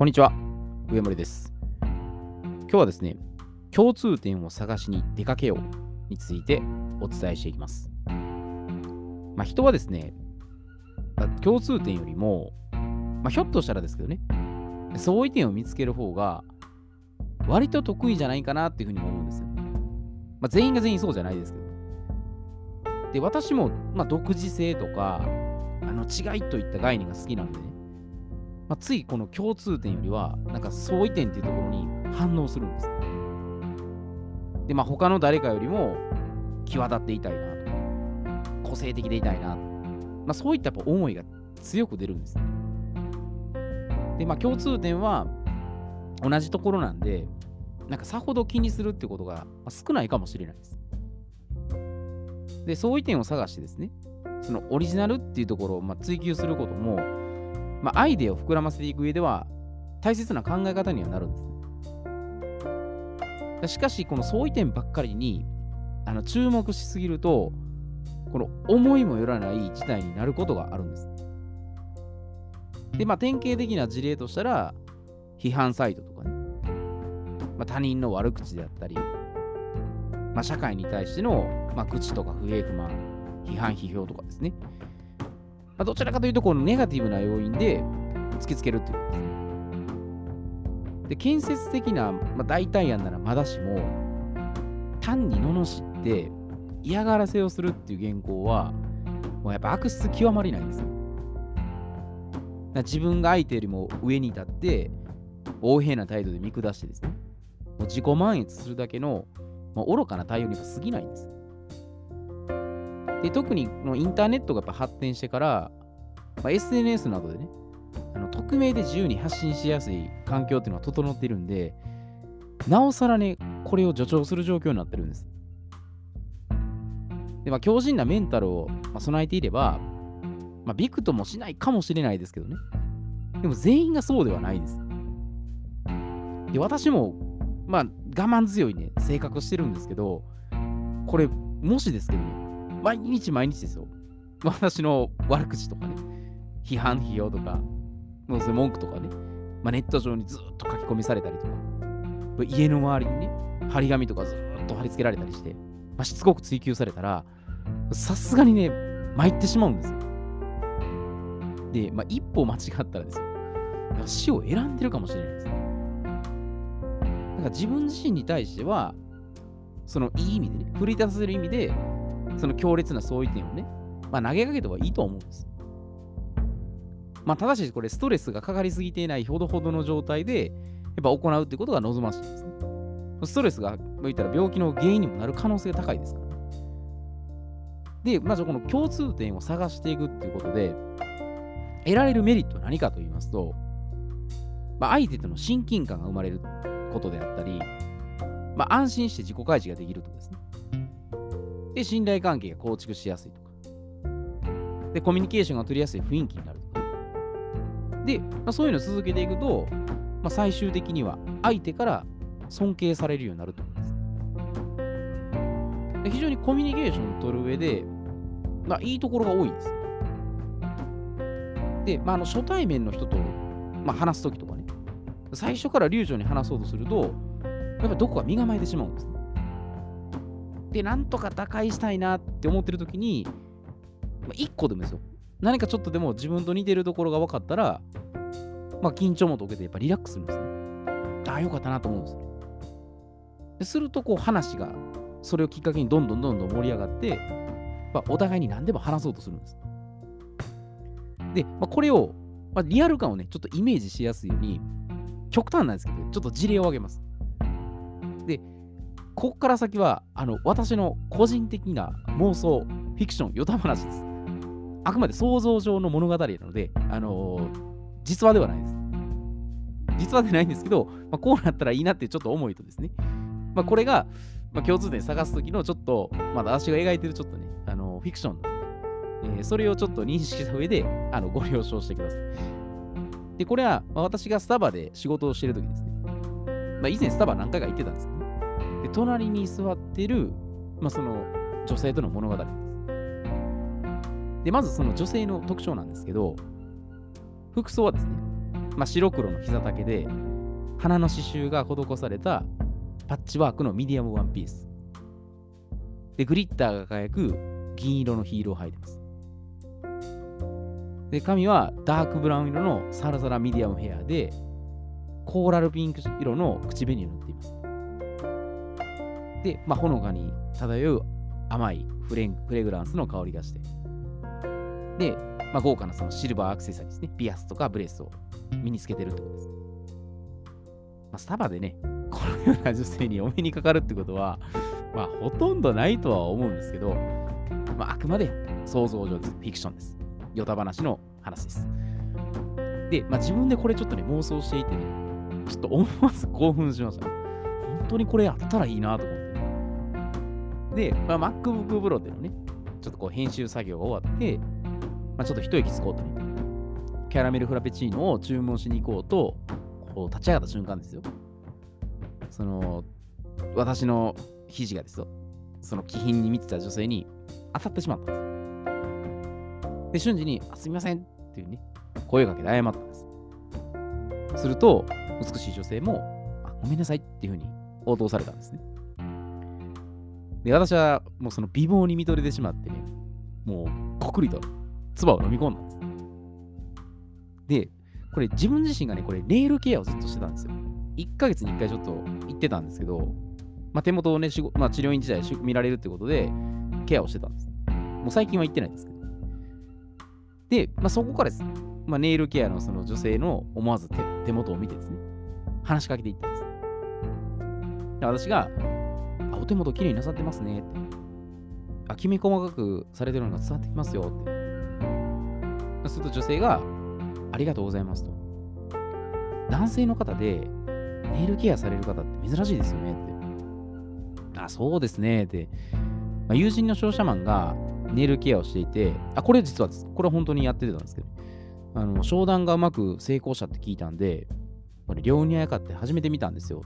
こんにちは、上森です。今日はですね、共通点を探しに出かけようについてお伝えしていきます。まあ、人はですね、共通点よりも、まあ、ひょっとしたらですけどね、相違点を見つける方が割と得意じゃないかなっていうふうに思うんですよ。まあ、全員が全員そうじゃないですけど。で、私も、ま、独自性とか、あの違いといった概念が好きなのでね、まあ、ついこの共通点よりは、なんか相違点っていうところに反応するんです。で、まあ、他の誰かよりも際立っていたいなとか、個性的でいたいな、まあ、そういったやっぱ思いが強く出るんです。で、まあ、共通点は同じところなんで、なんかさほど気にするってことが少ないかもしれないです。で、相違点を探してですね、そのオリジナルっていうところをまあ追求することも、まあ、アイデアを膨らませていく上では大切な考え方にはなるんです。しかし、この相違点ばっかりにあの注目しすぎると、この思いもよらない事態になることがあるんです。で、まあ、典型的な事例としたら、批判サイトとかね、まあ、他人の悪口であったり、まあ、社会に対しての、まあ、口とか不平不満、批判、批評とかですね。まあ、どちらかというと、このネガティブな要因で突きつけるっていうことです。で、建設的な、まあ、代替案ならまだしも、単に罵って嫌がらせをするっていう原稿は、もうやっぱ悪質極まりないんですよ。自分が相手よりも上に立って、横柄な態度で見下してですね、もう自己満悦するだけの、まあ、愚かな対応には過ぎないんです。で特にこのインターネットがやっぱ発展してから、まあ、SNS などでね、あの匿名で自由に発信しやすい環境っていうのは整っているんで、なおさらね、これを助長する状況になってるんです。で、まあ、強靭なメンタルを、まあ、備えていれば、まあ、びくともしないかもしれないですけどね。でも全員がそうではないです。で、私も、まあ、我慢強いね、性格してるんですけど、これ、もしですけどね、毎日毎日ですよ。私の悪口とかね、批判、批評とか、もうそれ文句とかね、まあ、ネット上にずっと書き込みされたりとか、家の周りにね、張り紙とかずっと貼り付けられたりして、まあ、しつこく追求されたら、さすがにね、参ってしまうんですよ。で、まあ、一歩間違ったらですよ、死を選んでるかもしれないです。なんか自分自身に対しては、そのいい意味でね、振り出させる意味で、その強烈な相違点をね、まあ、投げかけた方がいいと思うんです。まあ、ただし、これ、ストレスがかかりすぎていないほどほどの状態で、やっぱ行うってことが望ましいですね。ストレスが、言ったら病気の原因にもなる可能性が高いですから。で、まずこの共通点を探していくっていうことで、得られるメリットは何かと言いますと、まあ、相手との親近感が生まれることであったり、まあ、安心して自己開示ができるとですね。で、信頼関係が構築しやすいとか。で、コミュニケーションが取りやすい雰囲気になるとか。で、まあ、そういうのを続けていくと、まあ、最終的には相手から尊敬されるようになると思います。非常にコミュニケーションを取る上で、まあ、いいところが多いんです。で、まあ、あの初対面の人と、まあ、話すときとかね、最初から流暢に話そうとすると、やっぱりどこか身構えてしまうんですね。で、なんとか打開したいなって思ってるときに、まあ、1個でもですよ。何かちょっとでも自分と似てるところが分かったら、まあ、緊張も解けてやっぱリラックスするんですね。ああ、よかったなと思うんですよ。ですると、こう話が、それをきっかけにどんどんどんどん盛り上がって、まあ、お互いに何でも話そうとするんです。で、まあ、これを、まあ、リアル感をね、ちょっとイメージしやすいように、極端なんですけど、ちょっと事例を挙げます。で、ここから先は、あの、私の個人的な妄想、フィクション、ヨタ話です。あくまで想像上の物語なので、あのー実話ではないです。実話でないんですけど、まあ、こうなったらいいなってちょっと思いとですね、まあ、これが、まあ、共通点探すときのちょっと、まだ私が描いてるちょっとね、あのーフィクションなので、えーそれをちょっと認識した上で、あのご了承してください。で、これは、まあ私がスタバで仕事をしてるときですね。まあ、以前スタバ何回か行ってたんです。で、隣に座ってる、まあ、その女性との物語です。で、まずその女性の特徴なんですけど、服装はですね、まあ、白黒の膝丈で、花の刺繍が施されたパッチワークのミディアムワンピース。で、グリッターが輝く銀色のヒールを履いてます。で、髪はダークブラウン色のサラサラミディアムヘアで、コーラルピンク色の口紅を塗っています。で、まあ、ほのかに漂う甘いフレフレグランスの香りがして。で、まあ、豪華なそのシルバーアクセサリーですね。ピアスとかブレスを身につけてるってことです。まあ、スタバでね、このような女性にお目にかかるってことは、まあ、ほとんどないとは思うんですけど、まあ、あくまで想像上です。フィクションです。ヨタ話の話です。で、まあ、自分でこれちょっとね、妄想していてね、ちょっと思わず興奮しました、本当にこれやったらいいなと思って、で、まあ、MacBook Pro でのね、ちょっとこう編集作業が終わって、まあ、ちょっと一息つこうとね、キャラメルフラペチーノを注文しに行こうと、こう立ち上がった瞬間ですよ。その、私の肘がですよ、その気品に見てた女性に当たってしまったんです。で、瞬時に、あすみませんっていうね、声かけて謝ったんです。すると、美しい女性も、あごめんなさいっていうふうに応答されたんですね。で、私はもうその美貌に見とれてしまってね、もうこくりと唾を飲み込んだんです。で、これ自分自身がね、これネイルケアをずっとしてたんですよ。1ヶ月に1回ちょっと行ってたんですけど、まあ、手元をね、まあ、治療院時代見られるってことで、ケアをしてたんです。もう最近は行ってないんですけど。で、まあ、そこからですね。まあ、ネイルケアのその女性の思わず手元を見てですね、話しかけていったんです。で私が、手元きれいになさってますねって。あ、きめ細かくされてるのが伝わってきますよって。すると女性が、ありがとうございますと。男性の方でネイルケアされる方って珍しいですよねって。あ、そうですね。で、まあ、友人の商社マンがネイルケアをしていて、あ、これ実はです。これは本当にやってたんですけど、あの商談がうまく成功したって聞いたんで、これ、両にあやかって初めて見たんですよ。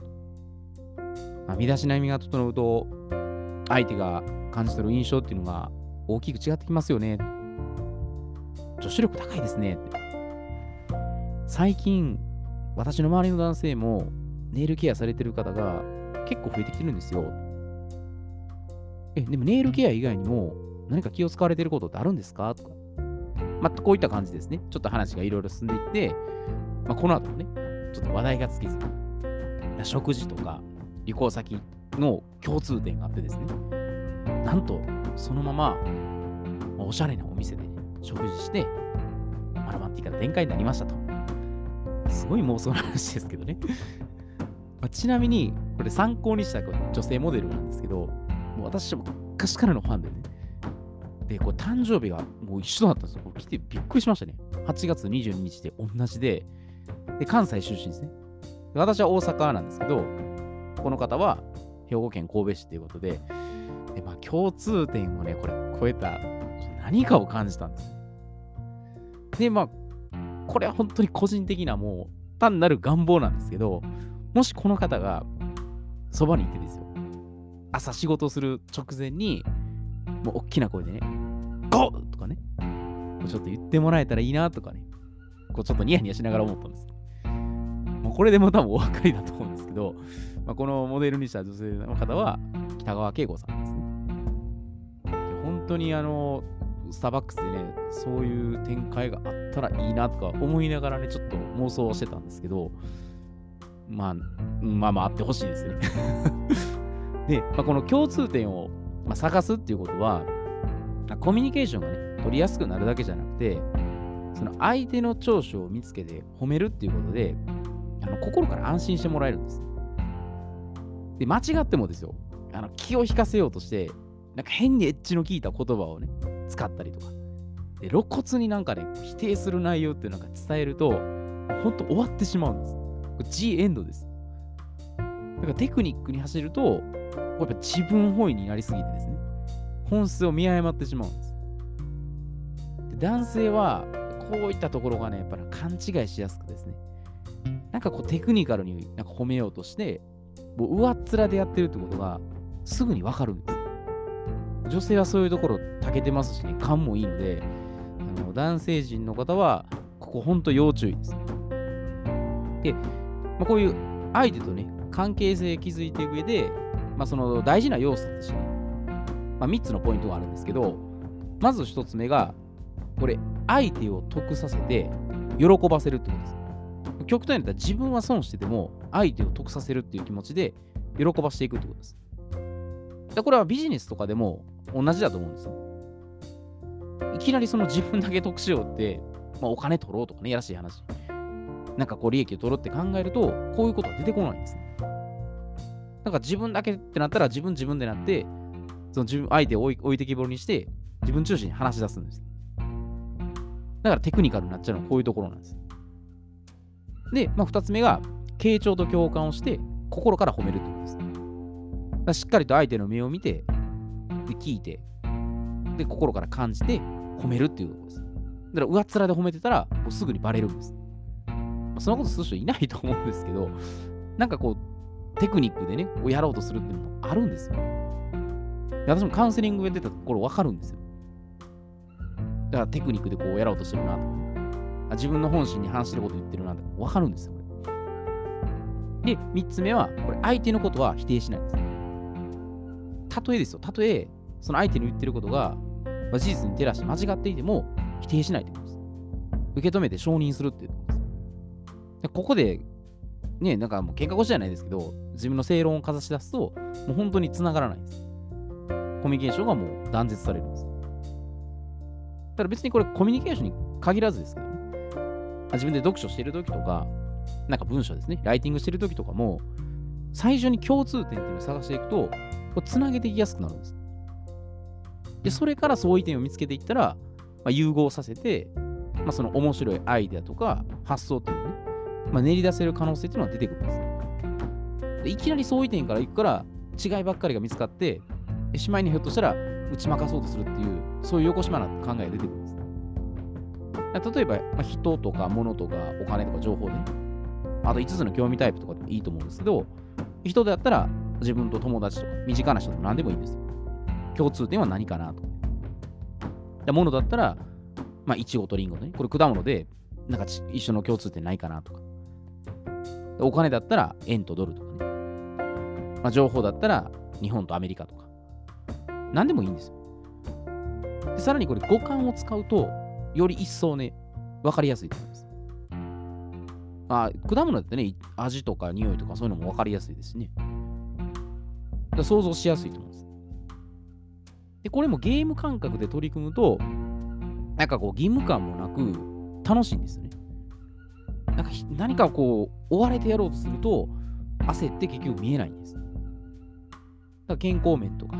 まあ、身だしなみが整うと、相手が感じ取る印象っていうのが大きく違ってきますよね。女子力高いですね。最近、私の周りの男性もネイルケアされてる方が結構増えてきてるんですよ。え、でもネイルケア以外にも何か気を使われてることってあるんですか？とか。まあ、こういった感じですね。ちょっと話がいろいろ進んでいって、まあ、この後もね、ちょっと話題が尽きず、食事とか旅行先の共通点があってですね、なんと、そのまま、おしゃれなお店で、食事して、マラマンティカの展開になりましたと。すごい妄想の話ですけどね。まあ、ちなみに、これ参考にした女性モデルなんですけど、もう私も昔からのファンでね。で、これ誕生日がもう一緒だったんですよ。これ来てびっくりしましたね。8月22日で同じで、で、関西出身ですね。私は大阪なんですけど、この方は兵庫県神戸市ということで、でまあ、共通点をね、これ超えた何かを感じたんです。で、まあ、これは本当に個人的なもう単なる願望なんですけど、もしこの方がそばにいてですよ、朝仕事する直前に、もう大きな声でね、ゴーとかね、ちょっと言ってもらえたらいいなとかね、こうちょっとニヤニヤしながら思ったんです。もうこれでも多分お分かりだと思うんですけど、まあ、このモデルにした女性の方は北川景子さんですね。本当にあの、スターバックスでね、そういう展開があったらいいなとか思いながらね、ちょっと妄想してたんですけど、まあ、まあまああってほしいですね で、まあ、この共通点を、ま、探すっていうことは、コミュニケーションがね、取りやすくなるだけじゃなくて、その相手の長所を見つけて褒めるっていうことで、あの心から安心してもらえるんです。で、間違ってもですよ、あの気を引かせようとして、なんか変にエッジの効いた言葉をね、使ったりとか。で、露骨になんかね、否定する内容っていうのが伝えると、本当終わってしまうんです。G エンドです。だからテクニックに走ると、やっぱ自分本位になりすぎてですね、本質を見誤ってしまうんです。で男性は、こういったところがね、やっぱり勘違いしやすくですね、なんかこうテクニカルになんか褒めようとして、もう上っ面でやってるってことがすぐにわかるんです。女性はそういうところ長けてますしね、勘もいいので、あの男性陣の方は、ここほんと要注意です。で、まあ、こういう相手とね、関係性築いていく上で、まあ、その大事な要素としてね、まあ、3つのポイントがあるんですけど、まず1つ目が、これ、相手を得させて、喜ばせるってことです。極端に言ったら自分は損してても、相手を得させるっていう気持ちで、喜ばしていくってことです。でこれはビジネスとかでも同じだと思うんですよ。いきなりその自分だけ得しようって、まあ、お金取ろうとかね、やらしい話。なんかこう利益を取ろうって考えると、こういうことは出てこないんですね。なんか自分だけってなったら自分自分でなって、その自分相手を置いてきぼりにして、自分中心に話し出すんです。だからテクニカルになっちゃうのはこういうところなんです。で、まあ、2つ目が、傾聴と共感をして、心から褒めるってことです。だしっかりと相手の目を見て、で、聞いて、で、心から感じて、褒めるっていうことです。だから、上っ面で褒めてたら、もうすぐにバレるんです。まあ、そんなことする人いないと思うんですけど、なんかこう、テクニックでね、こうやろうとするっていうのもあるんですよ。私もカウンセリングやってたところ分かるんですよ。だからテクニックでこうやろうとしてるなと、自分の本心に反してること言ってるなとか分かるんですよ。で、3つ目は、これ相手のことは否定しないんです。たとえですよ、たとえその相手の言ってることが、まあ、事実に照らして間違っていても否定しないということです。受け止めて承認するっていうことです。でここで、ね、なんかもう喧嘩腰じゃないですけど、自分の正論をかざし出すと、もう本当に繋がらないんです。コミュニケーションがもう断絶されるんです。ただ別にこれコミュニケーションに限らずですけど。自分で読書してるときとか、なんか文章ですね、ライティングしてるときとかも、最初に共通点っていうのを探していくと、つなげていきやすくなるんです。で、それから相違点を見つけていったら、まあ、融合させて、まあ、その面白いアイデアとか発想っていうのをね、まあ、練り出せる可能性っていうのが出てくるんです。でいきなり相違点からいくから、違いばっかりが見つかって、しまいにひょっとしたら打ち負かそうとするっていう、そういう横島な考えが出てくる。例えば、まあ、人とか物とかお金とか情報でね、あと5つの興味タイプとかでもいいと思うんですけど、人であったら自分と友達とか身近な人でも何でもいいんですよ。共通点は何かなと。で物だったら、まあ、いちごとりんごね。これ果物で、なんか一緒の共通点ないかなとか。お金だったら円とドルとかね。まあ、情報だったら日本とアメリカとか。何でもいいんですよ。でさらにこれ五感を使うと、より一層ね、分かりやすいと思います。あ果物だってね、味とか匂いとかそういうのも分かりやすいですね。だ想像しやすいと思うんです。で、これもゲーム感覚で取り組むと、なんかこう義務感もなく楽しいんですよね。なんか何かこう追われてやろうとすると焦って結局見えないんです。だから健康面とか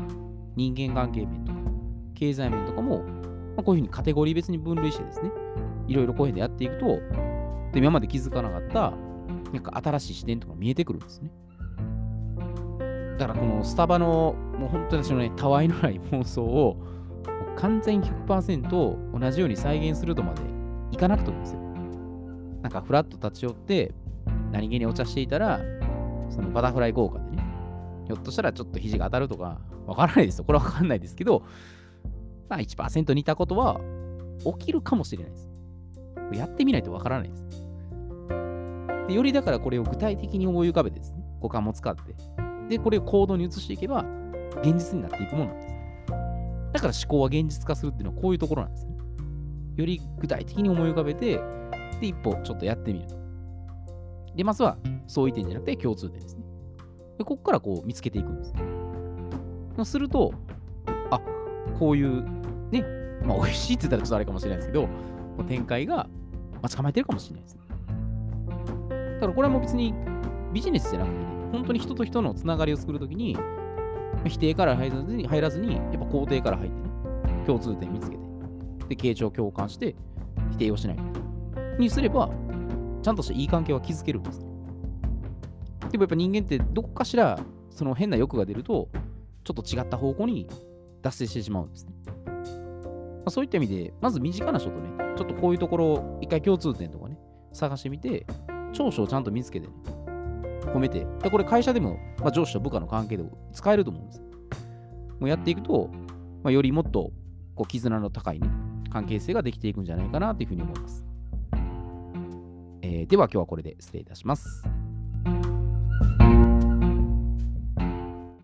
人間関係面とか経済面とかも、まあ、こういうふうにカテゴリー別に分類してですね、いろいろこういうふうにやっていくと、で今まで気づかなかった、なんか新しい視点とか見えてくるんですね。だからこのスタバの、もう本当に私のね、たわいのない妄想を、完全100%同じように再現するとまでいかなくてもいいんですよ。なんかフラッと立ち寄って、何気にお茶していたら、そのバタフライ効果でね、ひょっとしたらちょっと肘が当たるとか、わからないですよ。これはわかんないですけど、まあ1%似たことは起きるかもしれないです。やってみないとわからないです。でよりだからこれを具体的に思い浮かべてですね、五感も使って、で、これを行動に移していけば、現実になっていくものなんです。だから思考は現実化するっていうのはこういうところなんですね。より具体的に思い浮かべて、で、一歩ちょっとやってみると。で、まずは相違点じゃなくて共通点ですね。で、ここからこう見つけていくんです。そうすると、こういうね、まあ美味しいって言ったらちょっとあれかもしれないですけど、展開が待ち構えてるかもしれないですね。だからこれはもう別にビジネスじゃなくてね、本当に人と人のつながりを作るときに、否定から入らずに、入らずにやっぱ肯定から入ってね、共通点見つけて、で、傾聴共感して、否定をしない。にすれば、ちゃんとしたいい関係は築けるんです。でもやっぱ人間ってどこかしら、その変な欲が出ると、ちょっと違った方向に脱線してしまうんですね。まあ、そういった意味で、まず身近な人とね、ちょっとこういうところを、一回共通点とかね、探してみて、長所をちゃんと見つけてね、褒めて、でこれ会社でも、まあ、上司と部下の関係でも使えると思うんです。もうやっていくと、まあ、よりもっとこう絆の高い、ね、関係性ができていくんじゃないかなというふうに思います。えーでは今日はこれで失礼いたします。